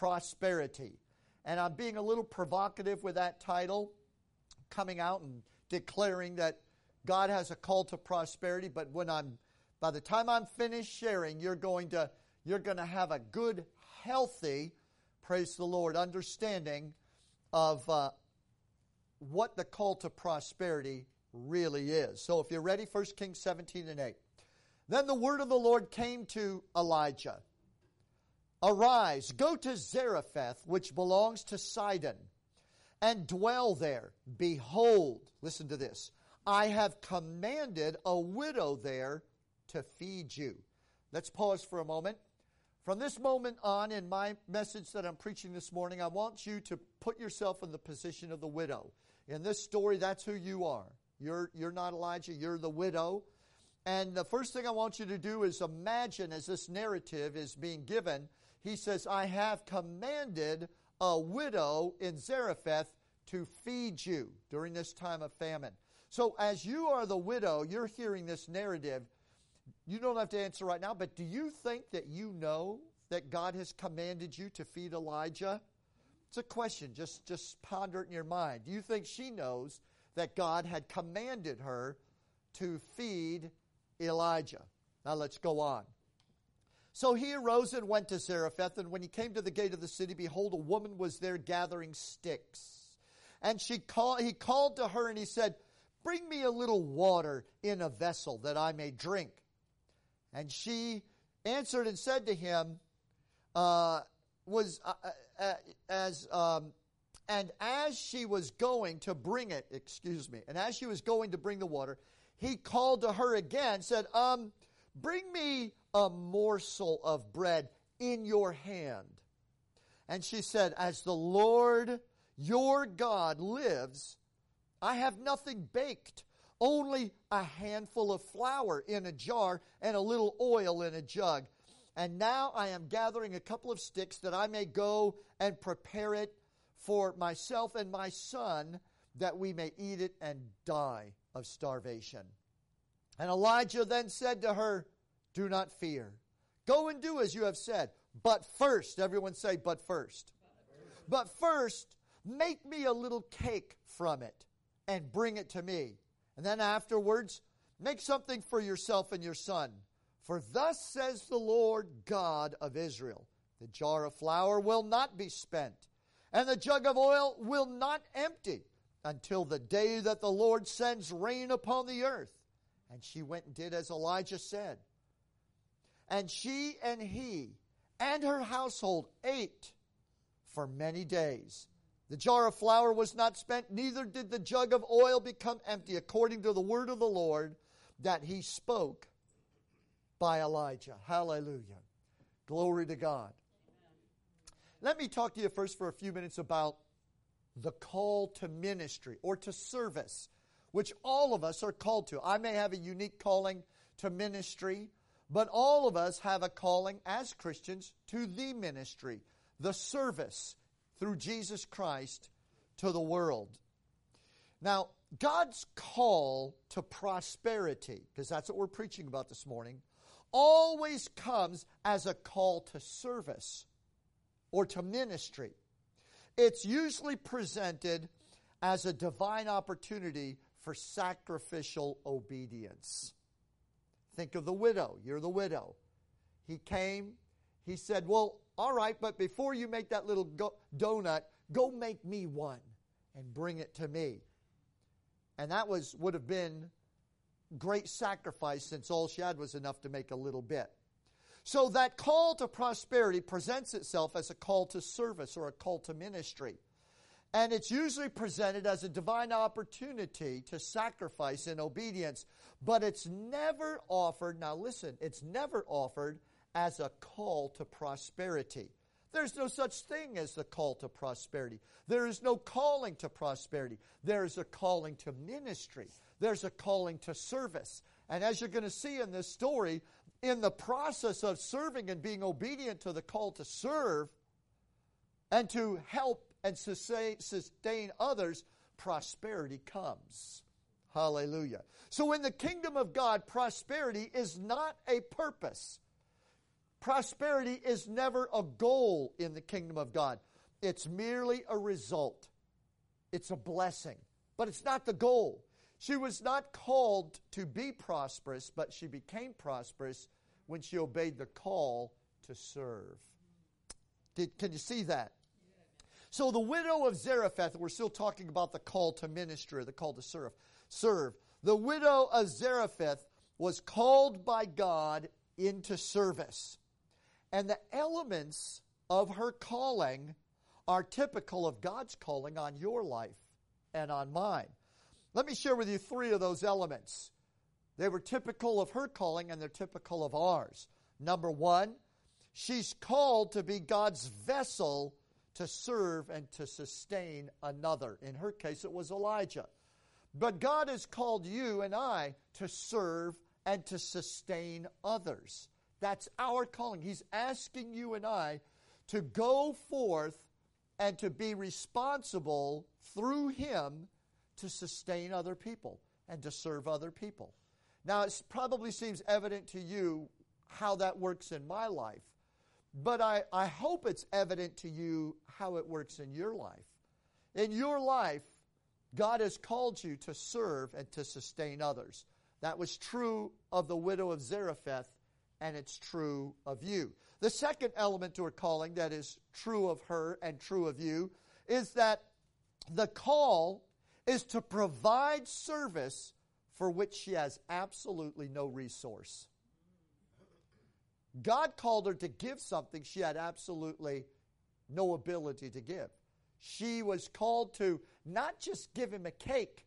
prosperity. And I'm being a little provocative with that title, coming out and declaring that God has a call to prosperity, but when I'm by the time I'm finished sharing, you're going to you're going to have a good, healthy, praise the Lord, understanding of uh, what the call to prosperity really is. So if you're ready, 1 Kings 17 and 8. Then the word of the Lord came to Elijah Arise, go to Zarephath, which belongs to Sidon, and dwell there. Behold, listen to this I have commanded a widow there to feed you. Let's pause for a moment. From this moment on, in my message that I'm preaching this morning, I want you to put yourself in the position of the widow. In this story, that's who you are. You're, you're not Elijah, you're the widow. And the first thing I want you to do is imagine as this narrative is being given, he says, I have commanded a widow in Zarephath to feed you during this time of famine. So, as you are the widow, you're hearing this narrative. You don't have to answer right now, but do you think that you know that God has commanded you to feed Elijah? It's a question. Just, just ponder it in your mind. Do you think she knows that God had commanded her to feed Elijah? Now let's go on. So he arose and went to Zarephath, and when he came to the gate of the city, behold, a woman was there gathering sticks. And she call, he called to her and he said, Bring me a little water in a vessel that I may drink. And she answered and said to him, uh, was uh, uh, uh, as um, and as she was going to bring it, excuse me, and as she was going to bring the water, he called to her again, said, um, bring me a morsel of bread in your hand. And she said, As the Lord your God lives, I have nothing baked, only a handful of flour in a jar and a little oil in a jug. And now I am gathering a couple of sticks that I may go and prepare it for myself and my son, that we may eat it and die of starvation. And Elijah then said to her, Do not fear. Go and do as you have said. But first, everyone say, but first. But first, make me a little cake from it and bring it to me. And then afterwards, make something for yourself and your son. For thus says the Lord God of Israel The jar of flour will not be spent, and the jug of oil will not empty until the day that the Lord sends rain upon the earth. And she went and did as Elijah said. And she and he and her household ate for many days. The jar of flour was not spent, neither did the jug of oil become empty, according to the word of the Lord that he spoke by Elijah. Hallelujah. Glory to God. Let me talk to you first for a few minutes about the call to ministry or to service, which all of us are called to. I may have a unique calling to ministry, but all of us have a calling as Christians to the ministry, the service through Jesus Christ to the world. Now, God's call to prosperity, because that's what we're preaching about this morning, always comes as a call to service or to ministry. It's usually presented as a divine opportunity for sacrificial obedience. Think of the widow. You're the widow. He came, he said, Well, all right, but before you make that little go- donut, go make me one and bring it to me. And that was would have been great sacrifice since all she had was enough to make a little bit. So that call to prosperity presents itself as a call to service or a call to ministry. And it's usually presented as a divine opportunity to sacrifice in obedience, but it's never offered, now listen, it's never offered as a call to prosperity. There's no such thing as the call to prosperity. There is no calling to prosperity. There is a calling to ministry. There's a calling to service. And as you're going to see in this story, in the process of serving and being obedient to the call to serve and to help and sustain others, prosperity comes. Hallelujah. So in the kingdom of God, prosperity is not a purpose. Prosperity is never a goal in the kingdom of God, it's merely a result. It's a blessing, but it's not the goal. She was not called to be prosperous, but she became prosperous when she obeyed the call to serve. Did, can you see that? So the widow of Zarephath, we're still talking about the call to minister, the call to serve. Serve. The widow of Zarephath was called by God into service. And the elements of her calling are typical of God's calling on your life and on mine. Let me share with you three of those elements. They were typical of her calling and they're typical of ours. Number one, she's called to be God's vessel to serve and to sustain another. In her case, it was Elijah. But God has called you and I to serve and to sustain others. That's our calling. He's asking you and I to go forth and to be responsible through Him to sustain other people and to serve other people. Now, it probably seems evident to you how that works in my life, but I, I hope it's evident to you how it works in your life. In your life, God has called you to serve and to sustain others. That was true of the widow of Zarephath, and it's true of you. The second element to her calling that is true of her and true of you is that the call is to provide service for which she has absolutely no resource. God called her to give something she had absolutely no ability to give. She was called to not just give him a cake,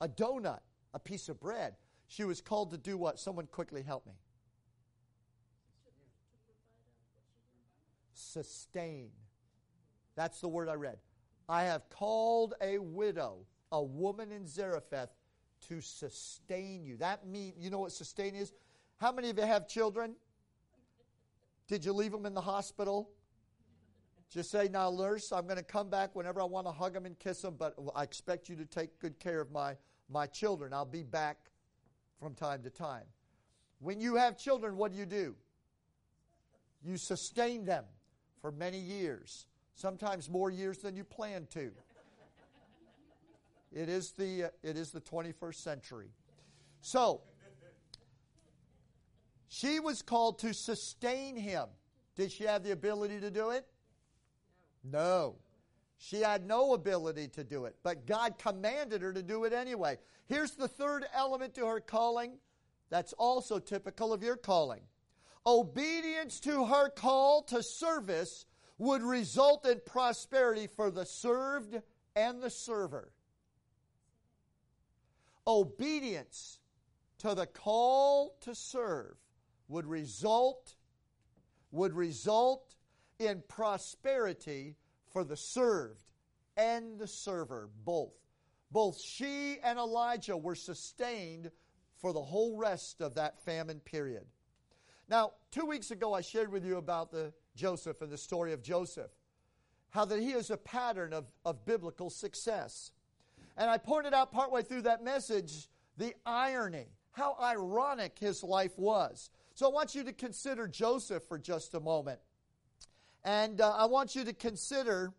a donut, a piece of bread. She was called to do what? Someone quickly help me. Sustain. That's the word I read. I have called a widow, a woman in Zarephath, to sustain you. That means, you know what sustain is? How many of you have children? Did you leave them in the hospital? Just say, now, nurse, I'm going to come back whenever I want to hug them and kiss them, but I expect you to take good care of my, my children. I'll be back from time to time. When you have children, what do you do? You sustain them for many years, sometimes more years than you plan to. It is the, it is the 21st century. So, she was called to sustain him. Did she have the ability to do it? No. She had no ability to do it, but God commanded her to do it anyway. Here's the third element to her calling that's also typical of your calling. Obedience to her call to service would result in prosperity for the served and the server. Obedience to the call to serve would result would result in prosperity for the served and the server, both. Both she and Elijah were sustained for the whole rest of that famine period. Now, two weeks ago, I shared with you about the Joseph and the story of Joseph, how that he is a pattern of, of biblical success. And I pointed out partway through that message the irony, how ironic his life was. So I want you to consider Joseph for just a moment. And uh, I want you to consider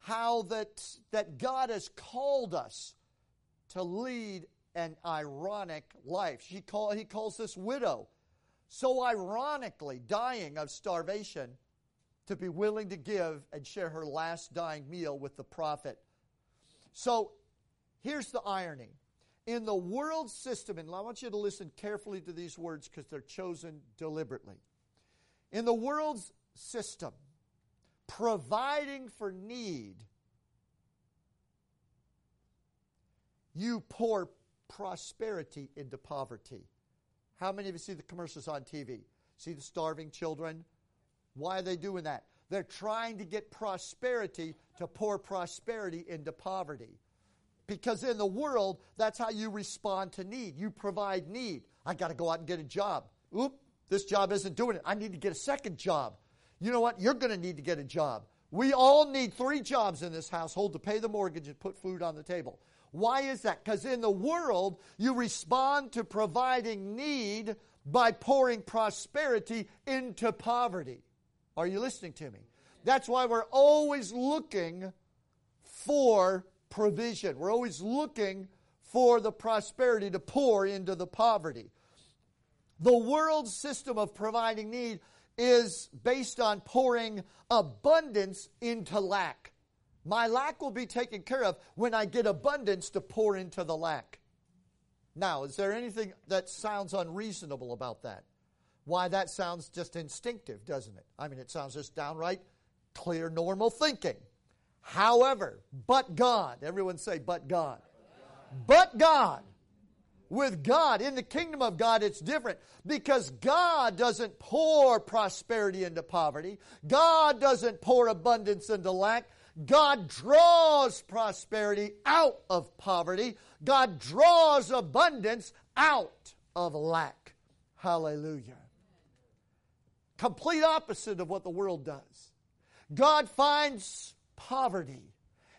how that, that God has called us to lead an ironic life. Call, he calls this widow, so ironically dying of starvation, to be willing to give and share her last dying meal with the prophet. So here's the irony. In the world system, and I want you to listen carefully to these words because they're chosen deliberately. In the world's system, providing for need, you pour prosperity into poverty. How many of you see the commercials on TV? See the starving children? Why are they doing that? They're trying to get prosperity to pour prosperity into poverty. Because in the world, that's how you respond to need. You provide need. I got to go out and get a job. Oop, this job isn't doing it. I need to get a second job you know what? You're going to need to get a job. We all need three jobs in this household to pay the mortgage and put food on the table. Why is that? Because in the world, you respond to providing need by pouring prosperity into poverty. Are you listening to me? That's why we're always looking for provision. We're always looking for the prosperity to pour into the poverty. The world's system of providing need is based on pouring abundance into lack. My lack will be taken care of when I get abundance to pour into the lack. Now, is there anything that sounds unreasonable about that? Why, that sounds just instinctive, doesn't it? I mean, it sounds just downright clear, normal thinking. However, but God, everyone say, but God. But God. With God, in the kingdom of God, it's different because God doesn't pour prosperity into poverty. God doesn't pour abundance into lack. God draws prosperity out of poverty. God draws abundance out of lack. Hallelujah. Complete opposite of what the world does. God finds poverty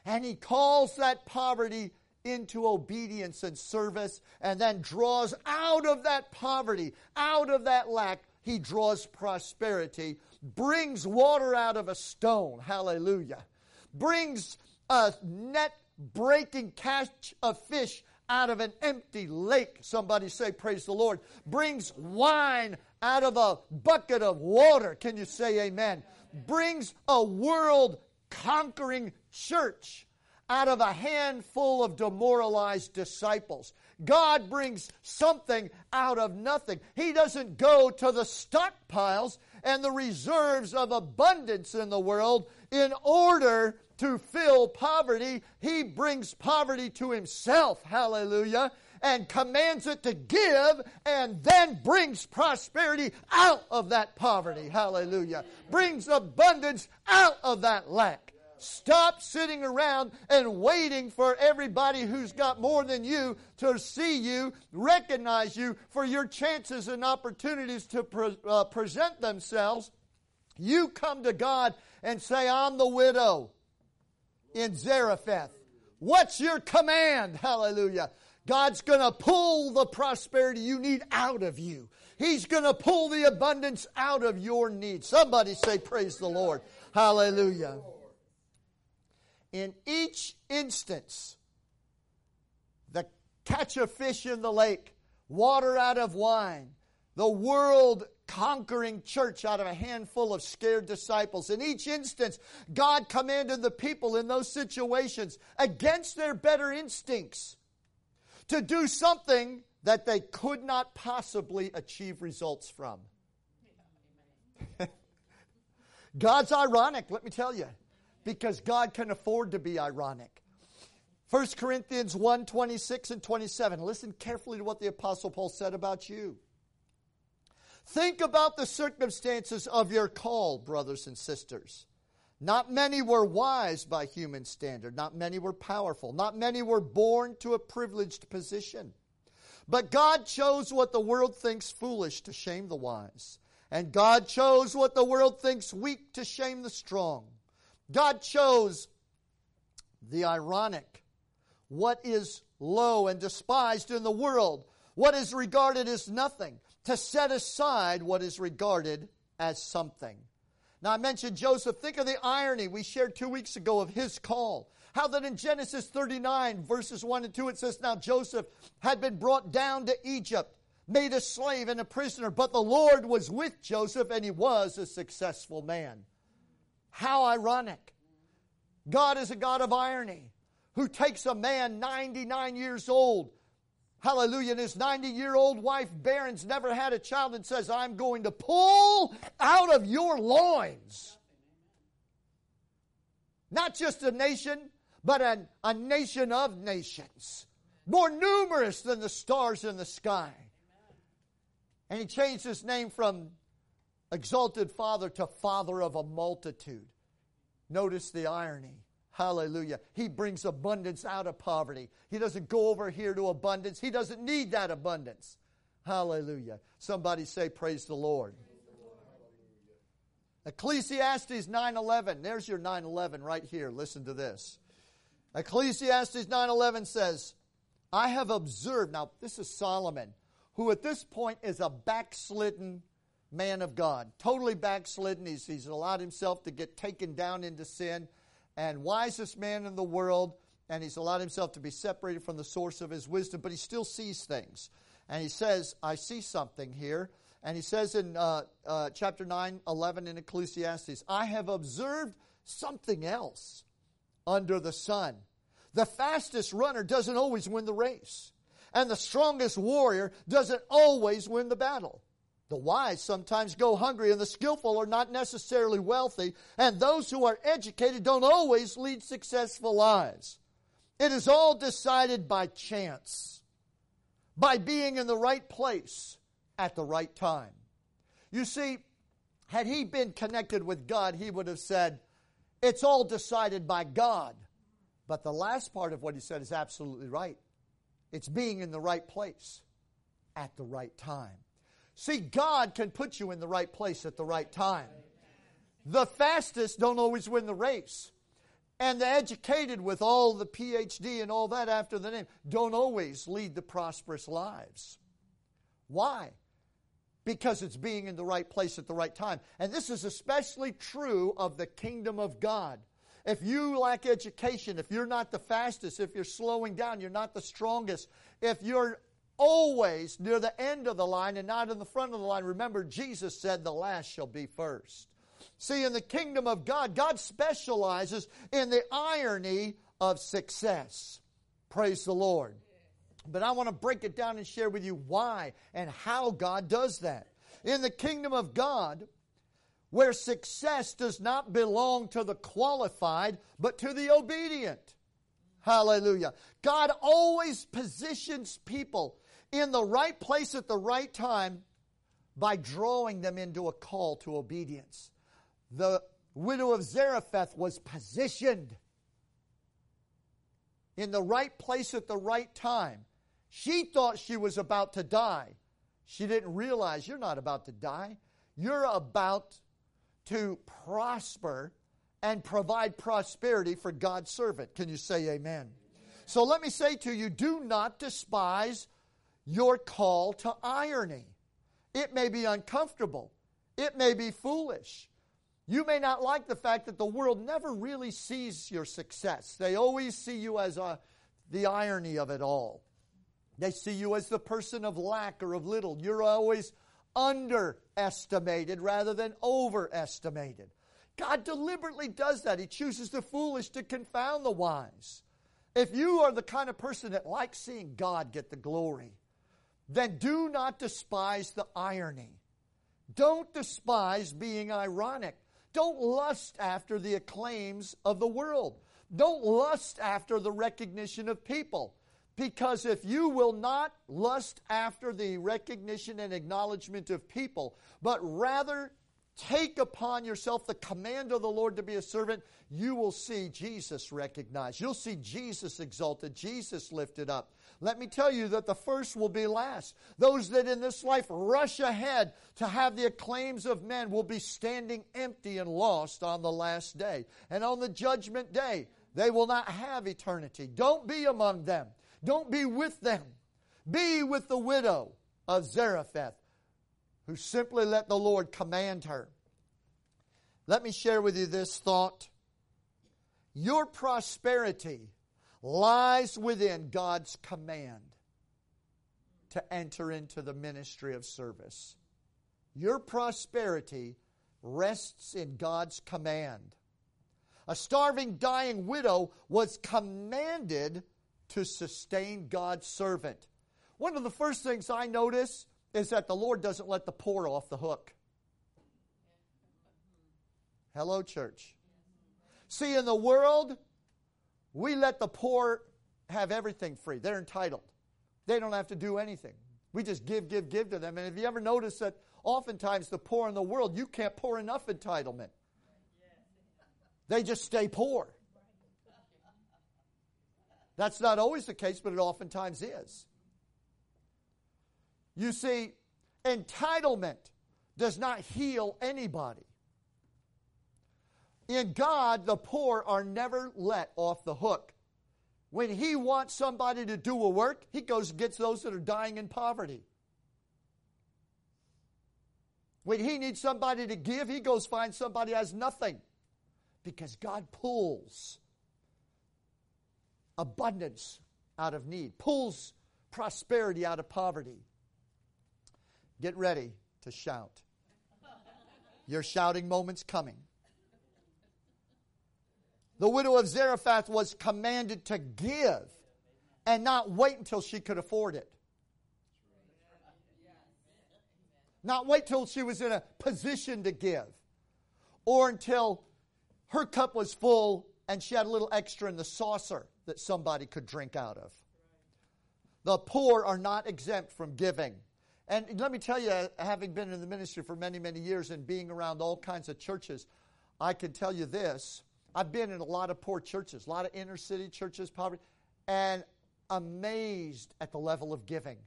and he calls that poverty into obedience and service and then draws out of that poverty, out of that lack, he draws prosperity, brings water out of a stone. Hallelujah brings a net breaking catch of fish out of an empty lake. Somebody say, Praise the Lord. Brings wine out of a bucket of water. Can you say amen? Brings a world conquering church out of a handful of demoralized disciples. God brings something out of nothing. He doesn't go to the stockpiles and the reserves of abundance in the world in order to fill poverty. He brings poverty to himself. Hallelujah. And commands it to give and then brings prosperity out of that poverty. Hallelujah. Brings abundance out of that lack. Stop sitting around and waiting for everybody who's got more than you to see you, recognize you for your chances and opportunities to pre- uh, present themselves. You come to God and say, I'm the widow in Zarephath. What's your command? Hallelujah. God's going to pull the prosperity you need out of you. He's going to pull the abundance out of your need. Somebody say, Praise the Lord. Hallelujah. In each instance, the catch of fish in the lake, water out of wine, the world conquering church out of a handful of scared disciples. In each instance, God commanded the people in those situations against their better instincts to do something that they could not possibly achieve results from. God's ironic, let me tell you, because God can afford to be ironic. 1 Corinthians 1 26 and 27. Listen carefully to what the Apostle Paul said about you. Think about the circumstances of your call, brothers and sisters. Not many were wise by human standard. Not many were powerful. Not many were born to a privileged position. But God chose what the world thinks foolish to shame the wise. And God chose what the world thinks weak to shame the strong. God chose the ironic, what is low and despised in the world, what is regarded as nothing, to set aside what is regarded as something. Now, I mentioned Joseph. Think of the irony we shared two weeks ago of his call. How that in Genesis 39, verses 1 and 2, it says, Now Joseph had been brought down to Egypt, made a slave and a prisoner, but the Lord was with Joseph, and he was a successful man. How ironic. God is a God of irony who takes a man 99 years old Hallelujah. And his 90 year old wife, Barron's never had a child and says, I'm going to pull out of your loins. Not just a nation, but a, a nation of nations. More numerous than the stars in the sky. And he changed his name from exalted father to father of a multitude. Notice the irony. Hallelujah. He brings abundance out of poverty. He doesn't go over here to abundance. He doesn't need that abundance. Hallelujah. Somebody say, Praise the Lord. Ecclesiastes 9:11. There's your 9:11 right here. Listen to this. Ecclesiastes 9:11 says, "I have observed." Now, this is Solomon who at this point is a backslidden man of God. Totally backslidden. He's, he's allowed himself to get taken down into sin. And wisest man in the world, and he's allowed himself to be separated from the source of his wisdom, but he still sees things. And he says, I see something here. And he says in uh, uh, chapter 9, 11 in Ecclesiastes, I have observed something else under the sun. The fastest runner doesn't always win the race, and the strongest warrior doesn't always win the battle. The wise sometimes go hungry, and the skillful are not necessarily wealthy, and those who are educated don't always lead successful lives. It is all decided by chance, by being in the right place at the right time. You see, had he been connected with God, he would have said, It's all decided by God. But the last part of what he said is absolutely right. It's being in the right place at the right time. See, God can put you in the right place at the right time. The fastest don't always win the race. And the educated with all the PhD and all that after the name don't always lead the prosperous lives. Why? Because it's being in the right place at the right time. And this is especially true of the kingdom of God. If you lack education, if you're not the fastest, if you're slowing down, you're not the strongest, if you're always near the end of the line and not in the front of the line. Remember, Jesus said, The last shall be first. See, in the kingdom of God, God specializes in the irony of success. Praise the Lord. But I want to break it down and share with you why and how God does that. In the kingdom of God, where success does not belong to the qualified, but to the obedient. Hallelujah. God always positions people in the right place at the right time by drawing them into a call to obedience. The widow of Zarephath was positioned in the right place at the right time. She thought she was about to die. She didn't realize you're not about to die. You're about to prosper and provide prosperity for God's servant. Can you say amen? So let me say to you do not despise your call to irony. It may be uncomfortable, it may be foolish. You may not like the fact that the world never really sees your success. They always see you as a, the irony of it all. They see you as the person of lack or of little. You're always underestimated rather than overestimated. God deliberately does that. He chooses the foolish to confound the wise. If you are the kind of person that likes seeing God get the glory, then do not despise the irony. Don't despise being ironic. Don't lust after the acclaims of the world. Don't lust after the recognition of people. Because if you will not lust after the recognition and acknowledgement of people, but rather take upon yourself the command of the Lord to be a servant, you will see Jesus recognized. You'll see Jesus exalted, Jesus lifted up. Let me tell you that the first will be last. Those that in this life rush ahead to have the acclaims of men will be standing empty and lost on the last day. And on the judgment day, they will not have eternity. Don't be among them. Don't be with them. Be with the widow of Zarephath who simply let the Lord command her. Let me share with you this thought. Your prosperity lies within God's command to enter into the ministry of service. Your prosperity rests in God's command. A starving, dying widow was commanded to sustain God's servant. One of the first things I notice is that the Lord doesn't let the poor off the hook. Hello, church. See, in the world, we let the poor have everything free. They're entitled. They don't have to do anything. We just give, give, give to them. And if you ever notice that oftentimes the poor in the world, you can't pour enough entitlement. They just stay poor. That's not always the case, but it oftentimes is. You see, entitlement does not heal anybody. In God, the poor are never let off the hook. When He wants somebody to do a work, He goes and gets those that are dying in poverty. When he needs somebody to give, he goes find somebody has nothing. Because God pulls abundance out of need, pulls prosperity out of poverty. Get ready to shout. Your shouting moment's coming. The widow of Zarephath was commanded to give and not wait until she could afford it. Not wait till she was in a position to give or until her cup was full and she had a little extra in the saucer that somebody could drink out of. The poor are not exempt from giving. And let me tell you, having been in the ministry for many, many years and being around all kinds of churches, I can tell you this. I've been in a lot of poor churches, a lot of inner city churches, poverty, and amazed at the level of giving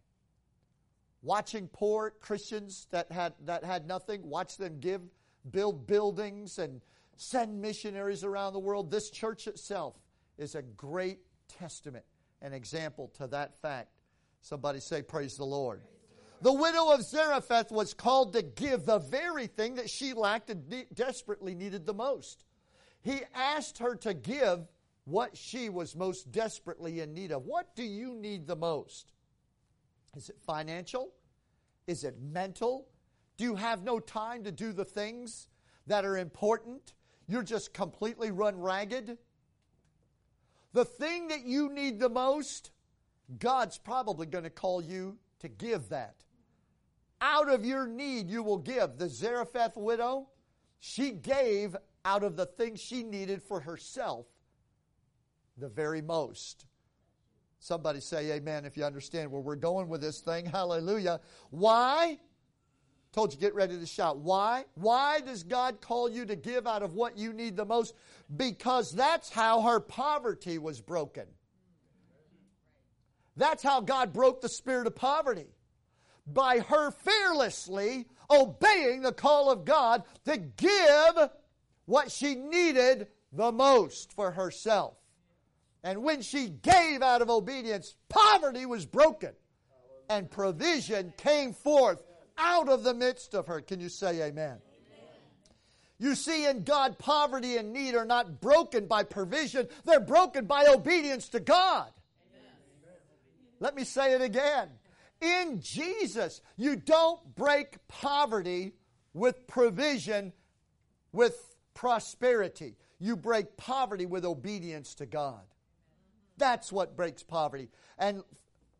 watching poor Christians that had, that had nothing, watch them give, build buildings, and send missionaries around the world. This church itself is a great testament and example to that fact. Somebody say, Praise the Lord. The widow of Zarephath was called to give the very thing that she lacked and de- desperately needed the most. He asked her to give what she was most desperately in need of. What do you need the most? Is it financial? Is it mental? Do you have no time to do the things that are important? You're just completely run ragged? The thing that you need the most, God's probably going to call you to give that. Out of your need, you will give. The Zarephath widow, she gave out of the things she needed for herself the very most. Somebody say amen if you understand where we're going with this thing. Hallelujah. Why? Told you get ready to shout. Why? Why does God call you to give out of what you need the most? Because that's how her poverty was broken. That's how God broke the spirit of poverty. By her fearlessly obeying the call of God to give what she needed the most for herself. And when she gave out of obedience, poverty was broken and provision came forth out of the midst of her. Can you say amen? You see, in God, poverty and need are not broken by provision, they're broken by obedience to God. Let me say it again. In Jesus, you don't break poverty with provision, with prosperity. You break poverty with obedience to God. That's what breaks poverty. And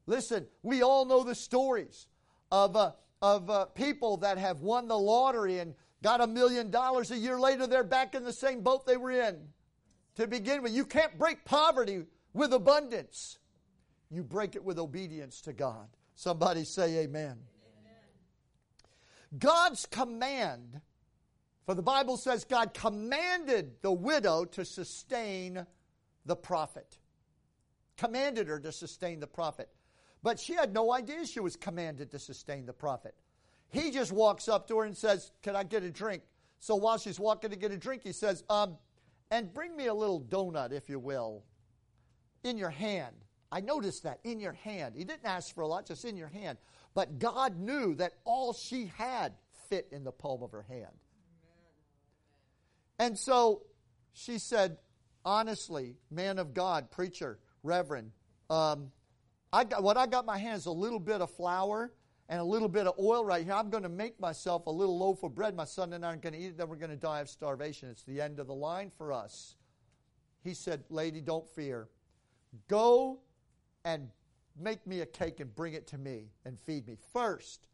listen, we all know the stories of, uh, of uh, people that have won the lottery and got a million dollars. A year later, they're back in the same boat they were in to begin with. You can't break poverty with abundance, you break it with obedience to God. Somebody say, Amen. amen. God's command, for the Bible says God commanded the widow to sustain the prophet commanded her to sustain the prophet. But she had no idea she was commanded to sustain the prophet. He just walks up to her and says, Can I get a drink? So while she's walking to get a drink, he says, um, And bring me a little donut, if you will, in your hand. I noticed that, in your hand. He didn't ask for a lot, just in your hand. But God knew that all she had fit in the palm of her hand. And so she said, Honestly, man of God, preacher, Reverend, um, I got, what I got my hands a little bit of flour and a little bit of oil right here. I'm going to make myself a little loaf of bread. My son and I are going to eat it, then we're going to die of starvation. It's the end of the line for us. He said, Lady, don't fear. Go and make me a cake and bring it to me and feed me. First,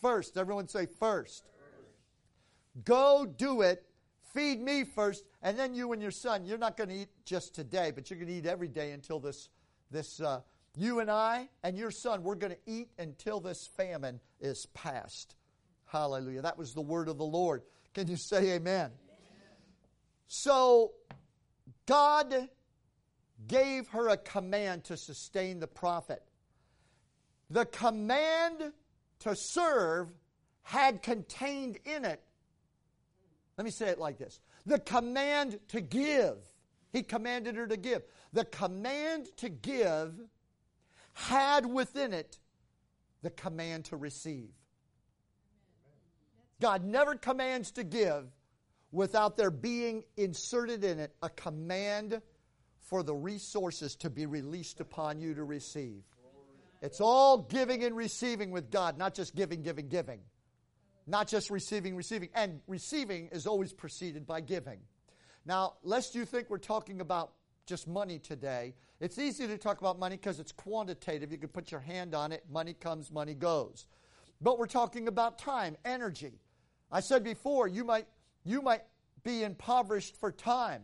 first, everyone say first. Go do it Feed me first, and then you and your son. You're not going to eat just today, but you're going to eat every day until this, this uh, you and I and your son, we're going to eat until this famine is past. Hallelujah. That was the word of the Lord. Can you say amen? amen? So, God gave her a command to sustain the prophet. The command to serve had contained in it let me say it like this the command to give. He commanded her to give. The command to give had within it the command to receive. God never commands to give without there being inserted in it a command for the resources to be released upon you to receive. It's all giving and receiving with God, not just giving, giving, giving. Not just receiving, receiving. And receiving is always preceded by giving. Now, lest you think we're talking about just money today, it's easy to talk about money because it's quantitative. You can put your hand on it. Money comes, money goes. But we're talking about time, energy. I said before, you might, you might be impoverished for time.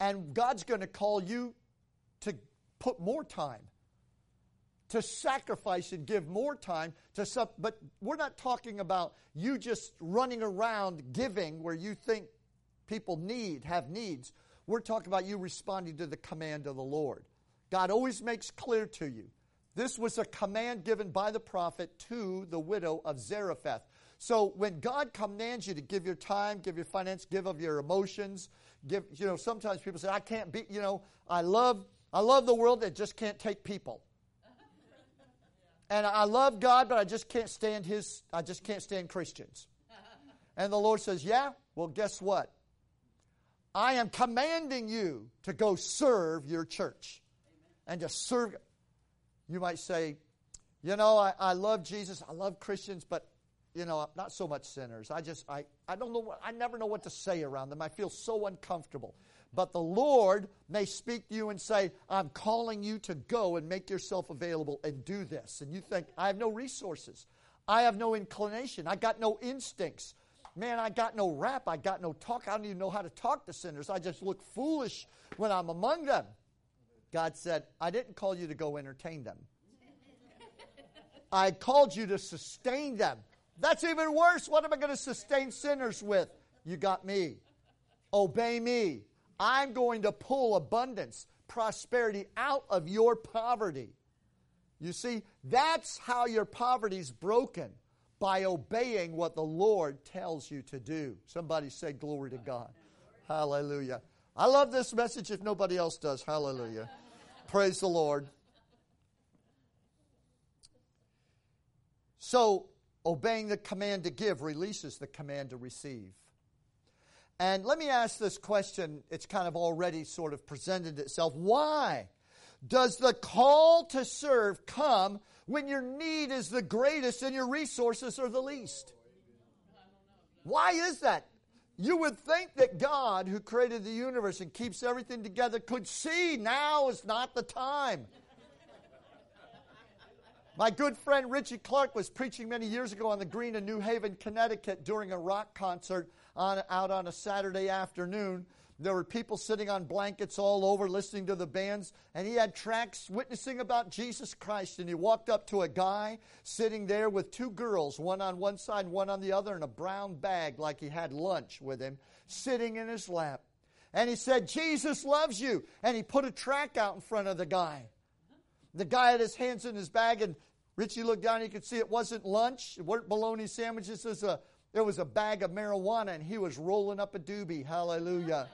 And God's going to call you to put more time, to sacrifice and give more time to some. But we're not talking about you just running around giving where you think people need, have needs. We're talking about you responding to the command of the Lord. God always makes clear to you. This was a command given by the prophet to the widow of Zarephath. So when God commands you to give your time, give your finance, give of your emotions, give, you know, sometimes people say, I can't be, you know, I love, I love the world that just can't take people. And I love God, but I just can't stand his, I just can't stand Christians. And the Lord says, Yeah, well, guess what? I am commanding you to go serve your church and to serve. You might say, you know, I, I love Jesus, I love Christians, but you know, not so much sinners. I just, I, I don't know, what, I never know what to say around them. I feel so uncomfortable. But the Lord may speak to you and say, I'm calling you to go and make yourself available and do this. And you think, I have no resources. I have no inclination. I got no instincts. Man, I got no rap. I got no talk. I don't even know how to talk to sinners. I just look foolish when I'm among them. God said, I didn't call you to go entertain them. I called you to sustain them. That's even worse. What am I going to sustain sinners with? You got me. Obey me. I'm going to pull abundance, prosperity out of your poverty. You see, that's how your poverty's broken by obeying what the Lord tells you to do. Somebody say, Glory to God. Hallelujah. I love this message if nobody else does. Hallelujah. Praise the Lord. So, obeying the command to give releases the command to receive. And let me ask this question. It's kind of already sort of presented itself. Why does the call to serve come when your need is the greatest and your resources are the least? Why is that? You would think that God, who created the universe and keeps everything together, could see now is not the time. My good friend Richie Clark was preaching many years ago on the green in New Haven, Connecticut during a rock concert on, out on a Saturday afternoon. There were people sitting on blankets all over listening to the bands, and he had tracts witnessing about Jesus Christ. And he walked up to a guy sitting there with two girls, one on one side, one on the other, in a brown bag like he had lunch with him, sitting in his lap. And he said, Jesus loves you. And he put a tract out in front of the guy. The guy had his hands in his bag, and Richie looked down, he could see it wasn't lunch, it weren't bologna sandwiches, it was a, it was a bag of marijuana, and he was rolling up a doobie. Hallelujah.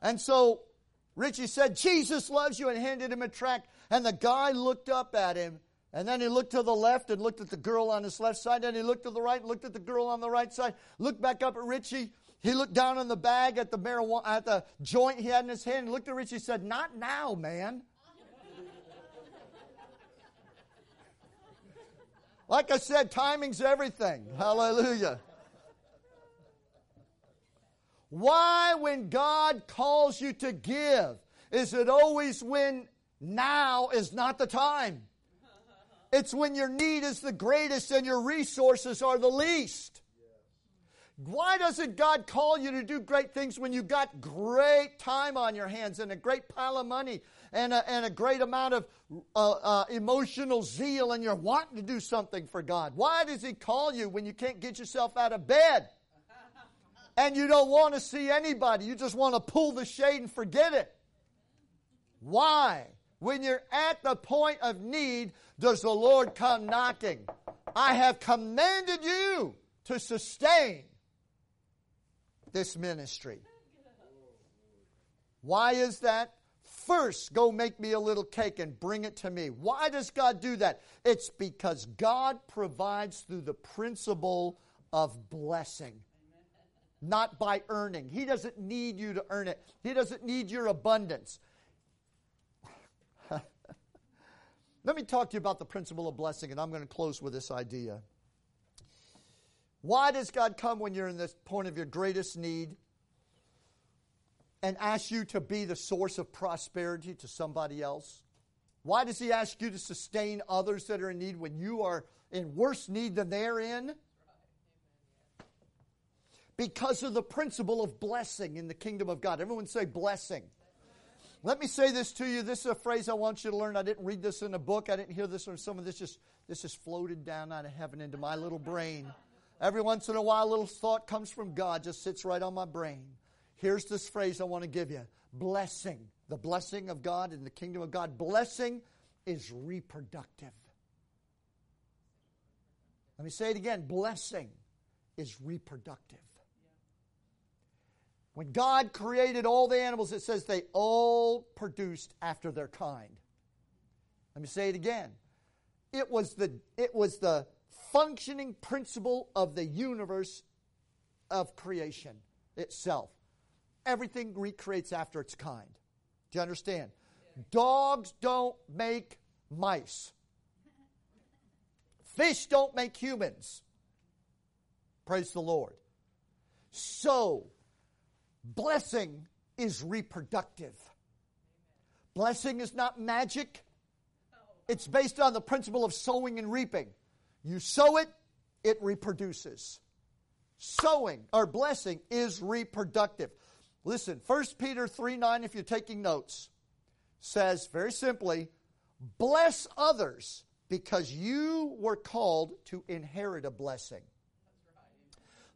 And so Richie said, Jesus loves you, and handed him a tract. And the guy looked up at him, and then he looked to the left and looked at the girl on his left side. Then he looked to the right and looked at the girl on the right side. Looked back up at Richie. He looked down on the bag at the marijuana, at the joint he had in his hand. And looked at Richie and said, Not now, man. Like I said, timing's everything. Hallelujah. Why, when God calls you to give, is it always when now is not the time? It's when your need is the greatest and your resources are the least. Why doesn't God call you to do great things when you've got great time on your hands and a great pile of money and a, and a great amount of uh, uh, emotional zeal and you're wanting to do something for God? Why does He call you when you can't get yourself out of bed? And you don't want to see anybody. You just want to pull the shade and forget it. Why? When you're at the point of need, does the Lord come knocking? I have commanded you to sustain this ministry. Why is that? First, go make me a little cake and bring it to me. Why does God do that? It's because God provides through the principle of blessing, not by earning. He doesn't need you to earn it, He doesn't need your abundance. Let me talk to you about the principle of blessing, and I'm going to close with this idea. Why does God come when you're in this point of your greatest need and ask you to be the source of prosperity to somebody else? Why does He ask you to sustain others that are in need when you are in worse need than they're in? Because of the principle of blessing in the kingdom of God. Everyone say blessing. Let me say this to you. This is a phrase I want you to learn. I didn't read this in a book. I didn't hear this or someone. this just this just floated down out of heaven into my little brain. Every once in a while, a little thought comes from God, just sits right on my brain. Here's this phrase I want to give you blessing. The blessing of God in the kingdom of God. Blessing is reproductive. Let me say it again blessing is reproductive. When God created all the animals, it says they all produced after their kind. Let me say it again. It was the, it was the functioning principle of the universe of creation itself. Everything recreates after its kind. Do you understand? Dogs don't make mice. Fish don't make humans. Praise the Lord. So, blessing is reproductive. Blessing is not magic. It's based on the principle of sowing and reaping. You sow it, it reproduces. Sowing or blessing is reproductive. Listen, 1 Peter 3 9, if you're taking notes, says very simply, bless others because you were called to inherit a blessing.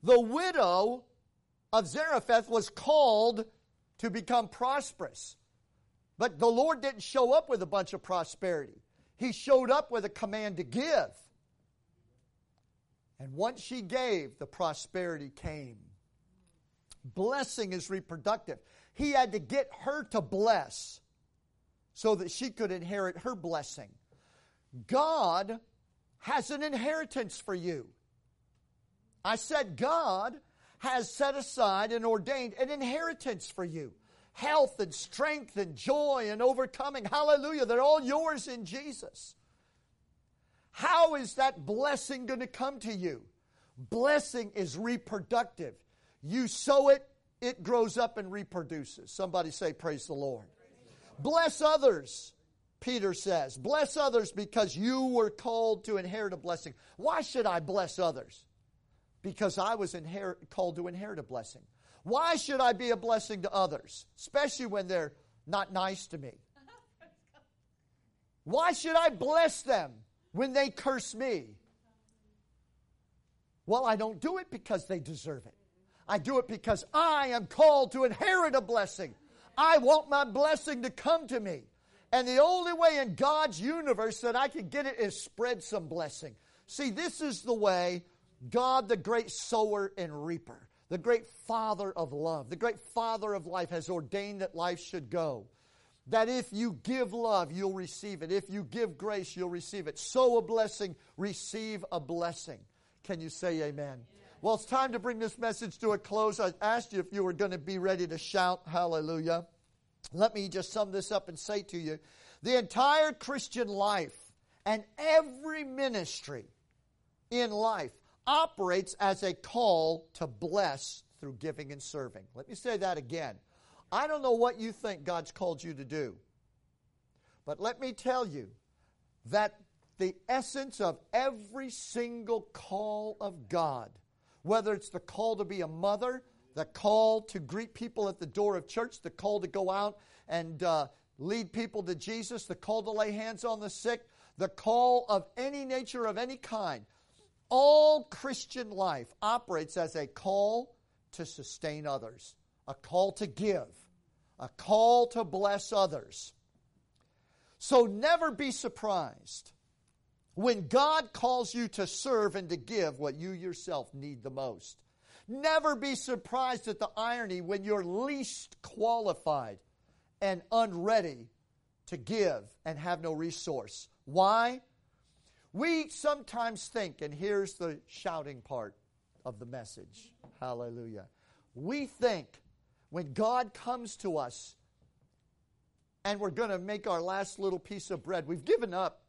The widow of Zarephath was called to become prosperous. But the Lord didn't show up with a bunch of prosperity. He showed up with a command to give. And once she gave, the prosperity came. Blessing is reproductive. He had to get her to bless so that she could inherit her blessing. God has an inheritance for you. I said, God has set aside and ordained an inheritance for you health and strength and joy and overcoming. Hallelujah. They're all yours in Jesus. How is that blessing going to come to you? Blessing is reproductive. You sow it, it grows up and reproduces. Somebody say, Praise the Lord. Bless others, Peter says. Bless others because you were called to inherit a blessing. Why should I bless others? Because I was called to inherit a blessing. Why should I be a blessing to others, especially when they're not nice to me? Why should I bless them when they curse me? Well, I don't do it because they deserve it. I do it because I am called to inherit a blessing. I want my blessing to come to me. And the only way in God's universe that I can get it is spread some blessing. See, this is the way God, the great sower and reaper, the great father of love, the great father of life, has ordained that life should go. That if you give love, you'll receive it. If you give grace, you'll receive it. Sow a blessing, receive a blessing. Can you say amen? Well, it's time to bring this message to a close. I asked you if you were going to be ready to shout hallelujah. Let me just sum this up and say to you the entire Christian life and every ministry in life operates as a call to bless through giving and serving. Let me say that again. I don't know what you think God's called you to do, but let me tell you that the essence of every single call of God, whether it's the call to be a mother, the call to greet people at the door of church, the call to go out and uh, lead people to Jesus, the call to lay hands on the sick, the call of any nature, of any kind, all Christian life operates as a call to sustain others, a call to give, a call to bless others. So never be surprised when God calls you to serve and to give what you yourself need the most. Never be surprised at the irony when you're least qualified and unready to give and have no resource. Why? We sometimes think, and here's the shouting part of the message. Hallelujah. We think when God comes to us and we're going to make our last little piece of bread, we've given up.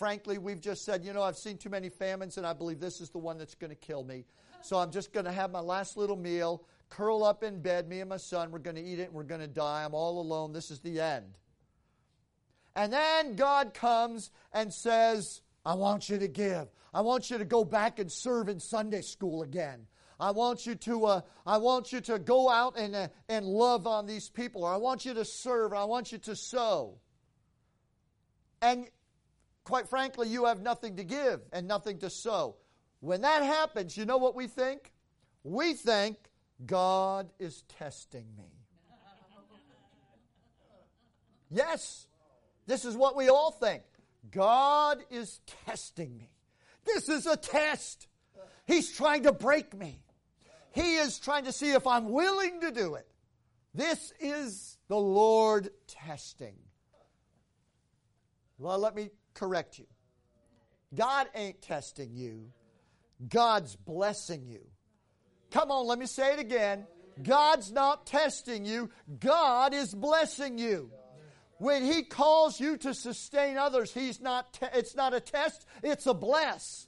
Frankly, we've just said, you know, I've seen too many famines and I believe this is the one that's going to kill me. So I'm just going to have my last little meal, curl up in bed, me and my son, we're going to eat it and we're going to die. I'm all alone. This is the end. And then God comes and says, I want you to give. I want you to go back and serve in Sunday school again. I want you to, uh, I want you to go out and, uh, and love on these people. Or I want you to serve. I want you to sow. And quite frankly, you have nothing to give and nothing to sow. When that happens, you know what we think? We think God is testing me. Yes, this is what we all think. God is testing me. This is a test. He's trying to break me. He is trying to see if I'm willing to do it. This is the Lord testing. Well, let me correct you. God ain't testing you. God's blessing you. Come on, let me say it again. God's not testing you. God is blessing you. When he calls you to sustain others, he's not te- it's not a test, it's a bless.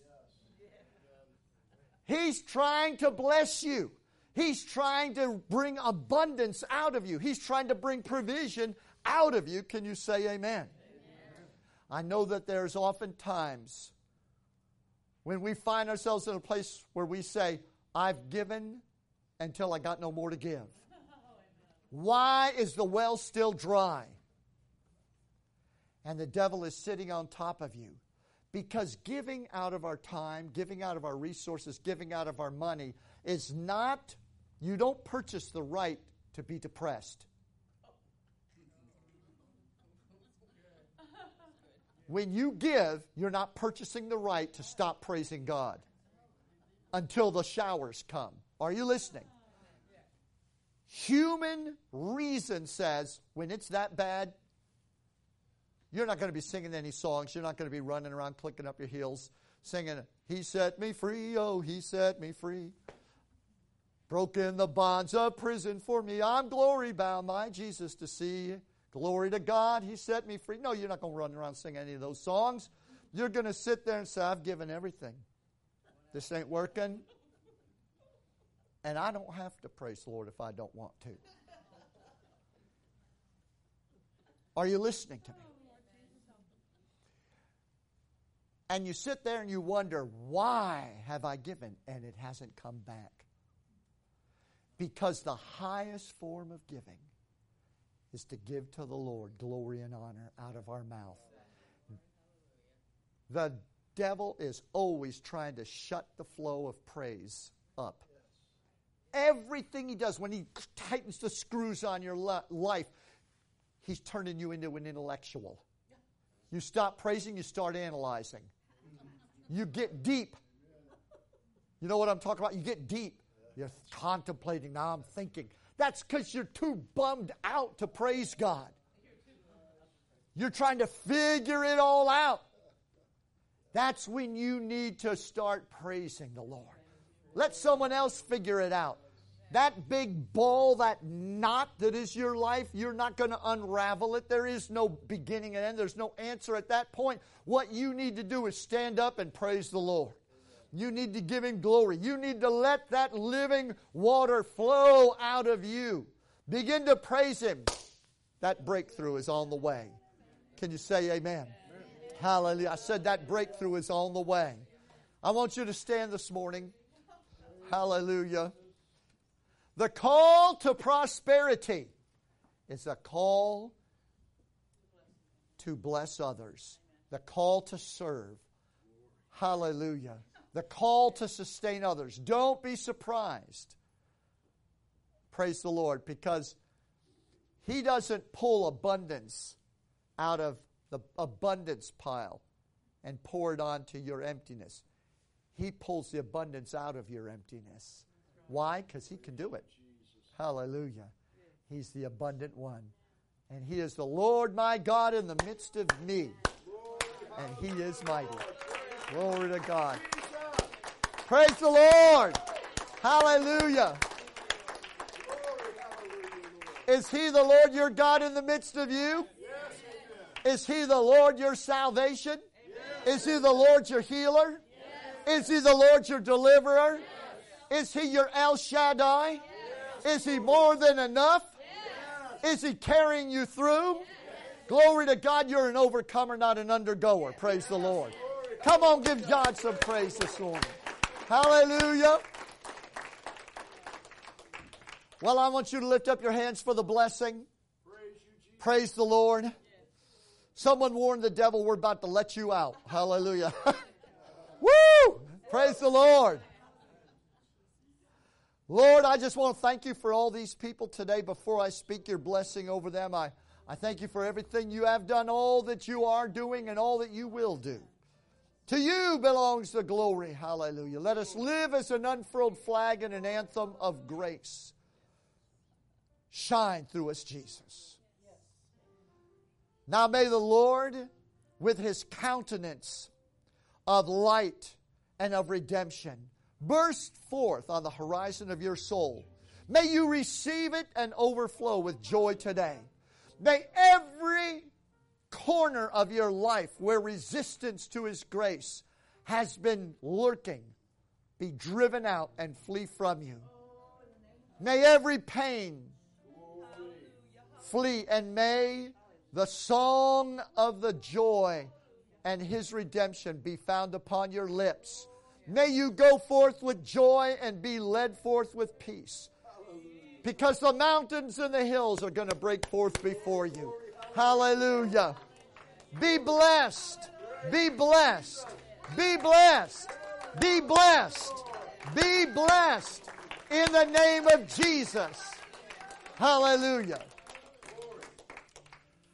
He's trying to bless you. He's trying to bring abundance out of you. He's trying to bring provision out of you. Can you say amen? I know that there's often times when we find ourselves in a place where we say, I've given until I got no more to give. Why is the well still dry? And the devil is sitting on top of you. Because giving out of our time, giving out of our resources, giving out of our money is not, you don't purchase the right to be depressed. When you give, you're not purchasing the right to stop praising God until the showers come. Are you listening? Human reason says when it's that bad, you're not going to be singing any songs. You're not going to be running around clicking up your heels singing, He set me free, oh, He set me free. Broken the bonds of prison for me. I'm glory bound, my Jesus to see. Glory to God, He set me free. No, you're not going to run around singing any of those songs. You're going to sit there and say, I've given everything. This ain't working. And I don't have to praise the Lord if I don't want to. Are you listening to me? And you sit there and you wonder, why have I given? And it hasn't come back. Because the highest form of giving is to give to the Lord glory and honor out of our mouth. The devil is always trying to shut the flow of praise up. Everything he does, when he tightens the screws on your life, he's turning you into an intellectual. You stop praising, you start analyzing. You get deep. You know what I'm talking about? You get deep. You're contemplating. Now I'm thinking. That's because you're too bummed out to praise God. You're trying to figure it all out. That's when you need to start praising the Lord. Let someone else figure it out. That big ball, that knot that is your life, you're not going to unravel it. There is no beginning and end. There's no answer at that point. What you need to do is stand up and praise the Lord. You need to give Him glory. You need to let that living water flow out of you. Begin to praise Him. That breakthrough is on the way. Can you say amen? amen? Hallelujah. I said that breakthrough is on the way. I want you to stand this morning. Hallelujah. The call to prosperity is a call to bless others, the call to serve. Hallelujah. The call to sustain others. Don't be surprised. Praise the Lord, because He doesn't pull abundance out of the abundance pile and pour it onto your emptiness. He pulls the abundance out of your emptiness. Why? Because He can do it. Hallelujah. He's the abundant one. And He is the Lord my God in the midst of me. And He is mighty. Glory to God. Praise the Lord. Hallelujah. Is He the Lord your God in the midst of you? Is He the Lord your salvation? Is He the Lord your healer? Is He the Lord your deliverer? Is He your El Shaddai? Is He more than enough? Is He carrying you through? Glory to God, you're an overcomer, not an undergoer. Praise the Lord. Come on, give God some praise this morning. Hallelujah. Well, I want you to lift up your hands for the blessing. Praise the Lord. Someone warned the devil, we're about to let you out. Hallelujah. Woo! Praise the Lord. Lord, I just want to thank you for all these people today. Before I speak your blessing over them, I, I thank you for everything you have done, all that you are doing, and all that you will do. To you belongs the glory. Hallelujah. Let us live as an unfurled flag and an anthem of grace. Shine through us, Jesus. Now may the Lord, with his countenance of light and of redemption, burst forth on the horizon of your soul. May you receive it and overflow with joy today. May every corner of your life where resistance to His grace has been lurking be driven out and flee from you. May every pain flee, and may the song of the joy and His redemption be found upon your lips. May you go forth with joy and be led forth with peace. Because the mountains and the hills are going to break forth before you. Hallelujah. Be blessed. Be blessed. Be blessed. Be blessed. Be blessed in the name of Jesus. Hallelujah.